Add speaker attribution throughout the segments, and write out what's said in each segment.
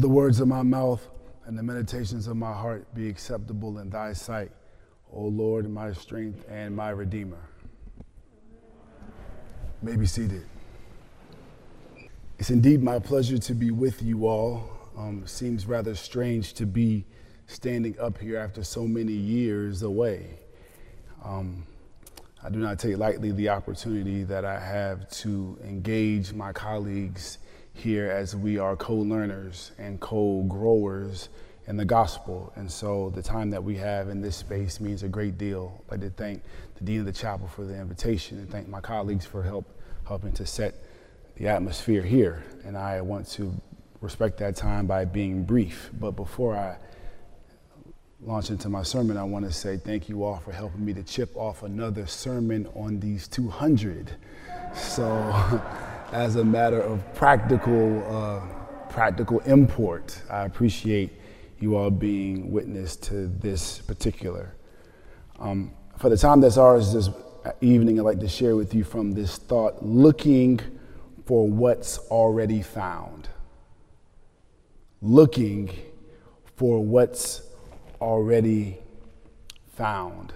Speaker 1: The words of my mouth and the meditations of my heart be acceptable in thy sight, O Lord, my strength and my redeemer. May be seated. It's indeed my pleasure to be with you all. Um, seems rather strange to be standing up here after so many years away. Um, I do not take lightly the opportunity that I have to engage my colleagues here as we are co learners and co growers in the gospel. And so the time that we have in this space means a great deal. I'd like to thank the Dean of the Chapel for the invitation and thank my colleagues for help helping to set the atmosphere here. And I want to respect that time by being brief. But before I launch into my sermon, I want to say thank you all for helping me to chip off another sermon on these 200. So, as a matter of practical, uh, practical import, I appreciate you all being witness to this particular. Um, for the time that's ours this evening, I'd like to share with you from this thought looking for what's already found. Looking for what's already found.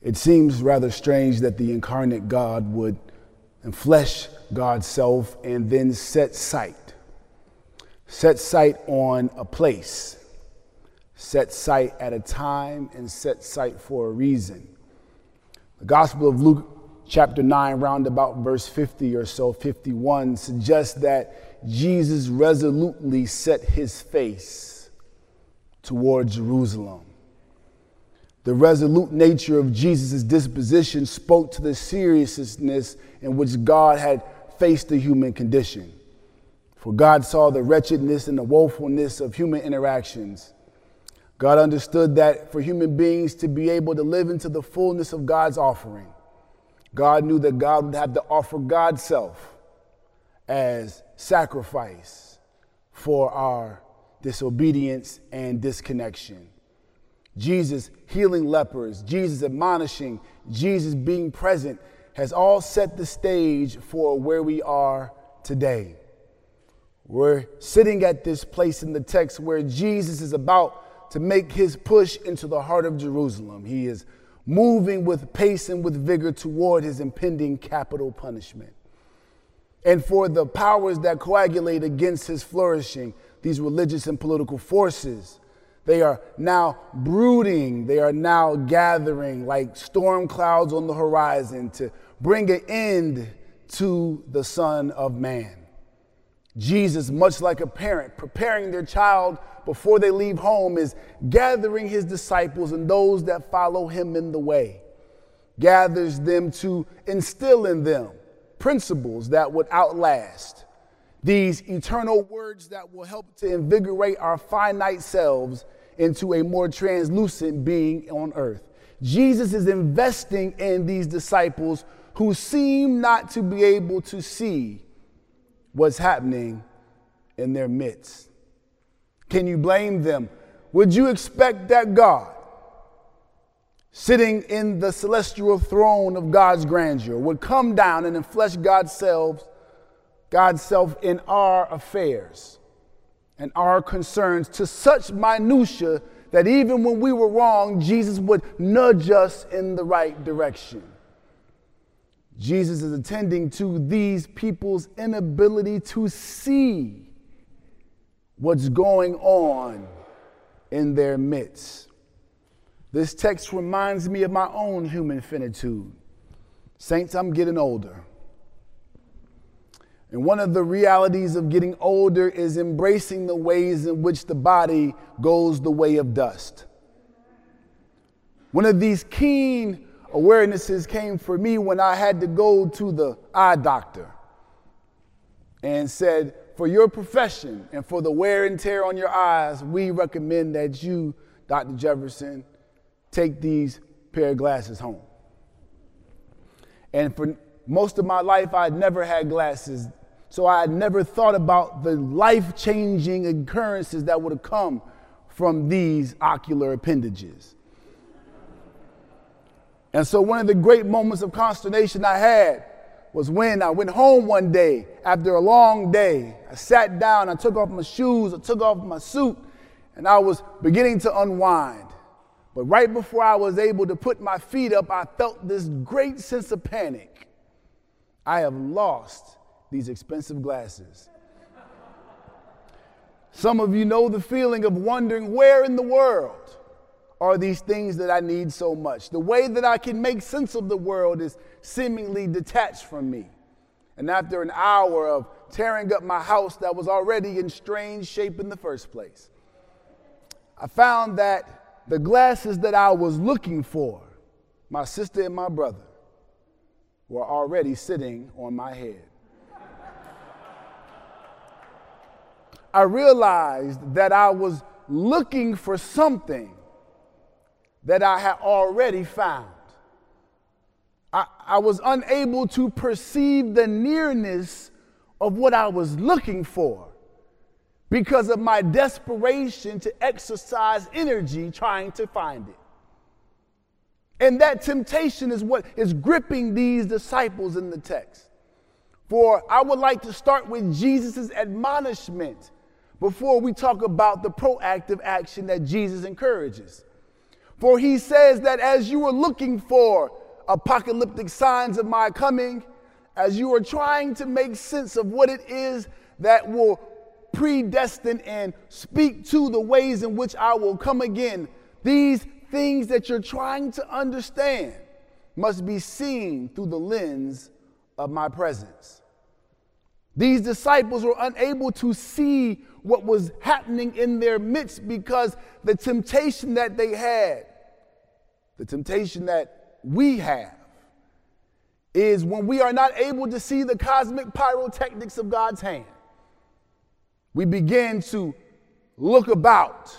Speaker 1: It seems rather strange that the incarnate God would enflesh God's self and then set sight. Set sight on a place, set sight at a time, and set sight for a reason. The Gospel of Luke, chapter 9, roundabout verse 50 or so, 51, suggests that Jesus resolutely set his face toward Jerusalem. The resolute nature of Jesus' disposition spoke to the seriousness in which God had faced the human condition. For God saw the wretchedness and the woefulness of human interactions. God understood that for human beings to be able to live into the fullness of God's offering, God knew that God would have to offer God's self as sacrifice for our disobedience, and disconnection. Jesus healing lepers, Jesus admonishing, Jesus being present has all set the stage for where we are today. We're sitting at this place in the text where Jesus is about to make his push into the heart of Jerusalem. He is moving with pace and with vigor toward his impending capital punishment. And for the powers that coagulate against his flourishing, these religious and political forces. They are now brooding, they are now gathering like storm clouds on the horizon to bring an end to the Son of Man. Jesus, much like a parent preparing their child before they leave home, is gathering his disciples and those that follow him in the way, gathers them to instill in them principles that would outlast these eternal words that will help to invigorate our finite selves into a more translucent being on earth. Jesus is investing in these disciples who seem not to be able to see what's happening in their midst. Can you blame them? Would you expect that God, sitting in the celestial throne of God's grandeur, would come down and enflesh God's self God's self in our affairs and our concerns to such minutia that even when we were wrong, Jesus would nudge us in the right direction. Jesus is attending to these people's inability to see what's going on in their midst. This text reminds me of my own human finitude. Saints, I'm getting older. And one of the realities of getting older is embracing the ways in which the body goes the way of dust. One of these keen awarenesses came for me when I had to go to the eye doctor and said, For your profession and for the wear and tear on your eyes, we recommend that you, Dr. Jefferson, take these pair of glasses home. And for most of my life, I'd never had glasses so I had never thought about the life changing occurrences that would have come from these ocular appendages. And so, one of the great moments of consternation I had was when I went home one day after a long day. I sat down, I took off my shoes, I took off my suit, and I was beginning to unwind. But right before I was able to put my feet up, I felt this great sense of panic. I have lost these expensive glasses. Some of you know the feeling of wondering where in the world are these things that I need so much. The way that I can make sense of the world is seemingly detached from me. And after an hour of tearing up my house that was already in strange shape in the first place, I found that the glasses that I was looking for, my sister and my brother, were already sitting on my head. I realized that I was looking for something that I had already found. I, I was unable to perceive the nearness of what I was looking for because of my desperation to exercise energy trying to find it. And that temptation is what is gripping these disciples in the text. For I would like to start with Jesus' admonishment before we talk about the proactive action that Jesus encourages. For he says that as you are looking for apocalyptic signs of my coming, as you are trying to make sense of what it is that will predestine and speak to the ways in which I will come again, these things that you're trying to understand must be seen through the lens of my presence. These disciples were unable to see what was happening in their midst because the temptation that they had the temptation that we have is when we are not able to see the cosmic pyrotechnics of God's hand, we begin to look about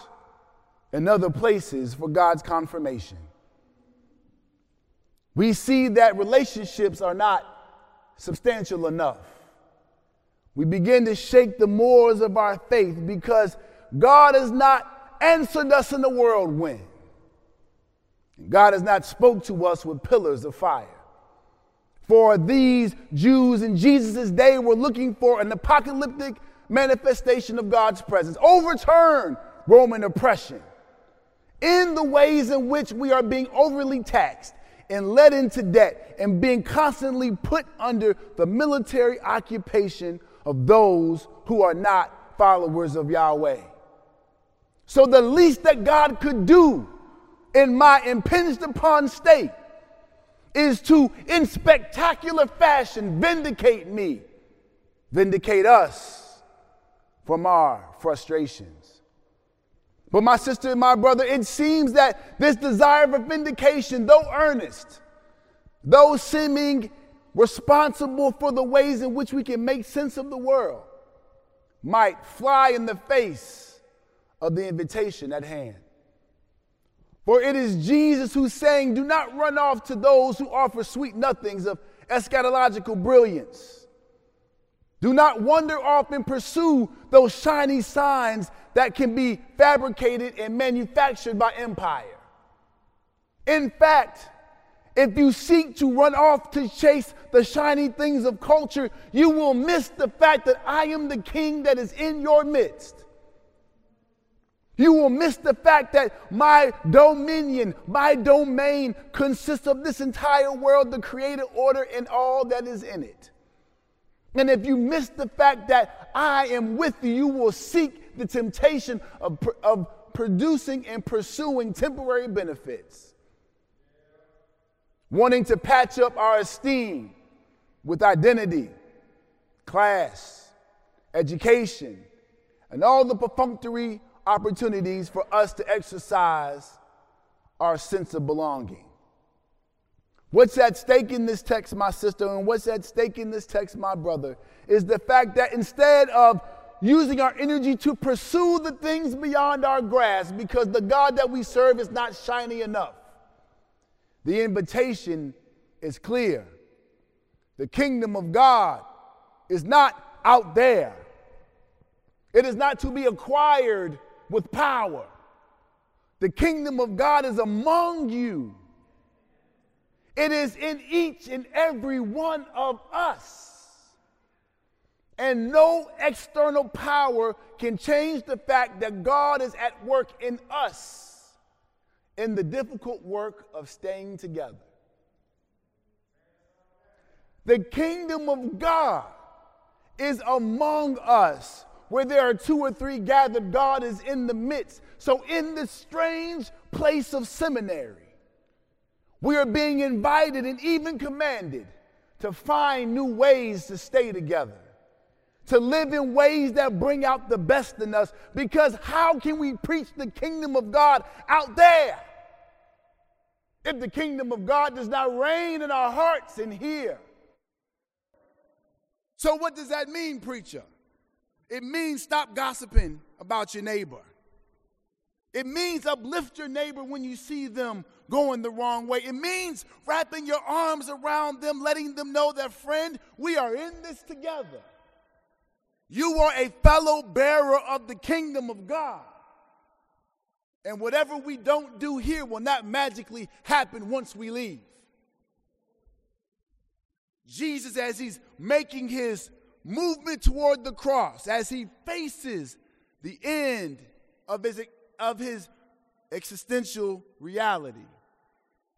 Speaker 1: in other places for God's confirmation. We see that relationships are not substantial enough. We begin to shake the moors of our faith because God has not answered us in the whirlwind. God has not spoke to us with pillars of fire. For these Jews in Jesus' day were looking for an apocalyptic manifestation of God's presence. Overturn Roman oppression in the ways in which we are being overly taxed and led into debt and being constantly put under the military occupation of those who are not followers of Yahweh. So the least that God could do in my impinged upon state is to, in spectacular fashion, vindicate me, vindicate us from our frustrations. But, my sister and my brother, it seems that this desire for vindication, though earnest, though seeming responsible for the ways in which we can make sense of the world, might fly in the face of the invitation at hand. For it is Jesus who's saying, Do not run off to those who offer sweet nothings of eschatological brilliance. Do not wander off and pursue those shiny signs that can be fabricated and manufactured by empire. In fact, if you seek to run off to chase the shiny things of culture, you will miss the fact that I am the king that is in your midst. You will miss the fact that my dominion, my domain consists of this entire world, the created order, and all that is in it. And if you miss the fact that I am with you, you will seek the temptation of, of producing and pursuing temporary benefits, wanting to patch up our esteem with identity, class, education, and all the perfunctory opportunities for us to exercise our sense of belonging. What's at stake in this text, my sister, and what's at stake in this text, my brother, is the fact that instead of using our energy to pursue the things beyond our grasp, because the God that we serve is not shiny enough, the invitation is clear. The kingdom of God is not out there, it is not to be acquired with power. The kingdom of God is among you. It is in each and every one of us. And no external power can change the fact that God is at work in us in the difficult work of staying together. The kingdom of God is among us. Where there are two or three gathered, God is in the midst. So, in this strange place of seminary, we are being invited and even commanded to find new ways to stay together, to live in ways that bring out the best in us. Because how can we preach the kingdom of God out there if the kingdom of God does not reign in our hearts and here? So, what does that mean, preacher? It means stop gossiping about your neighbor. It means uplift your neighbor when you see them going the wrong way. It means wrapping your arms around them, letting them know that, friend, we are in this together. You are a fellow bearer of the kingdom of God. And whatever we don't do here will not magically happen once we leave. Jesus, as he's making his movement toward the cross, as he faces the end of his, of his existential reality,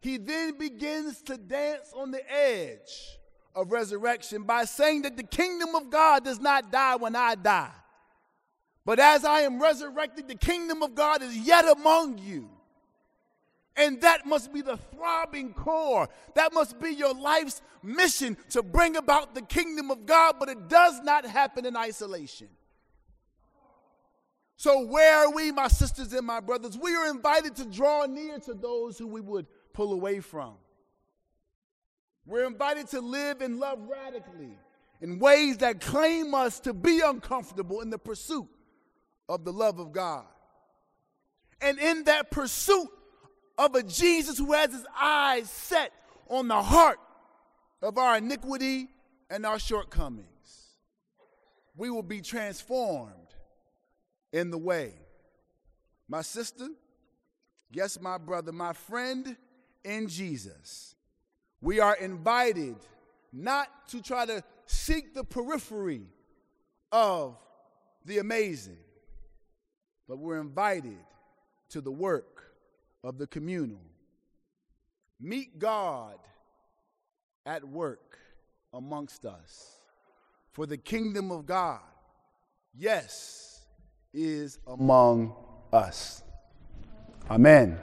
Speaker 1: he then begins to dance on the edge of resurrection by saying that the kingdom of God does not die when I die. But as I am resurrected, the kingdom of God is yet among you. And that must be the throbbing core. That must be your life's mission to bring about the kingdom of God, but it does not happen in isolation. So, where are we, my sisters and my brothers? We are invited to draw near to those who we would pull away from. We're invited to live and love radically in ways that claim us to be uncomfortable in the pursuit of the love of God. And in that pursuit, of a Jesus who has his eyes set on the heart of our iniquity and our shortcomings. We will be transformed in the way. My sister, yes, my brother, my friend in Jesus, we are invited not to try to seek the periphery of the amazing, but we're invited to the work of the communal. Meet God at work amongst us. For the kingdom of God, yes, is among us. Amen.